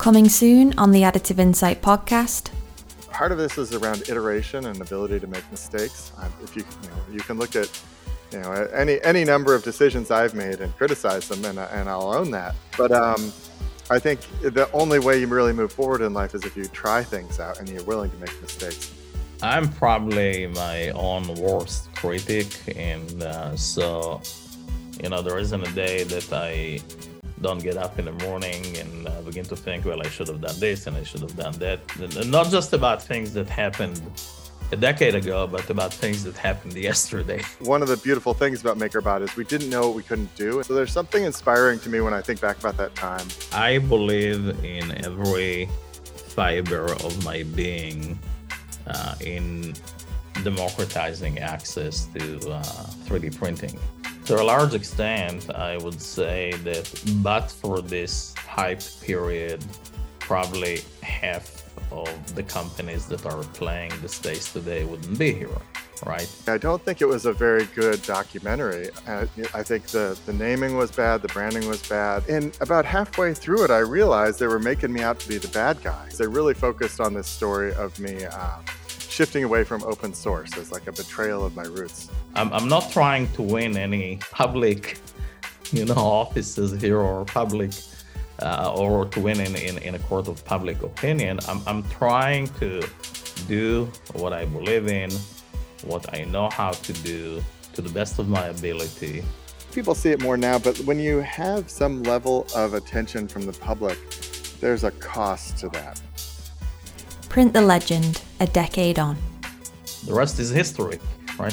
Coming soon on the Additive Insight podcast. Part of this is around iteration and ability to make mistakes. Um, if you, you, know, you can look at you know any any number of decisions I've made and criticize them, and, and I'll own that. But um, I think the only way you really move forward in life is if you try things out and you're willing to make mistakes. I'm probably my own worst critic, and uh, so you know there isn't a day that I don't get up in the morning and uh, begin to think, well, I should have done this and I should have done that. And not just about things that happened a decade ago, but about things that happened yesterday. One of the beautiful things about MakerBot is we didn't know what we couldn't do. So there's something inspiring to me when I think back about that time. I believe in every fiber of my being uh, in democratizing access to uh, 3D printing. To a large extent, I would say that but for this hype period, probably half of the companies that are playing the space today wouldn't be here, right? I don't think it was a very good documentary. I, I think the, the naming was bad, the branding was bad. And about halfway through it, I realized they were making me out to be the bad guy. They really focused on this story of me. Um, shifting away from open source as like a betrayal of my roots. I'm, I'm not trying to win any public, you know, offices here or public uh, or to win in, in, in a court of public opinion. I'm, I'm trying to do what I believe in, what I know how to do to the best of my ability. People see it more now, but when you have some level of attention from the public, there's a cost to that. Print the legend a decade on. The rest is history, right?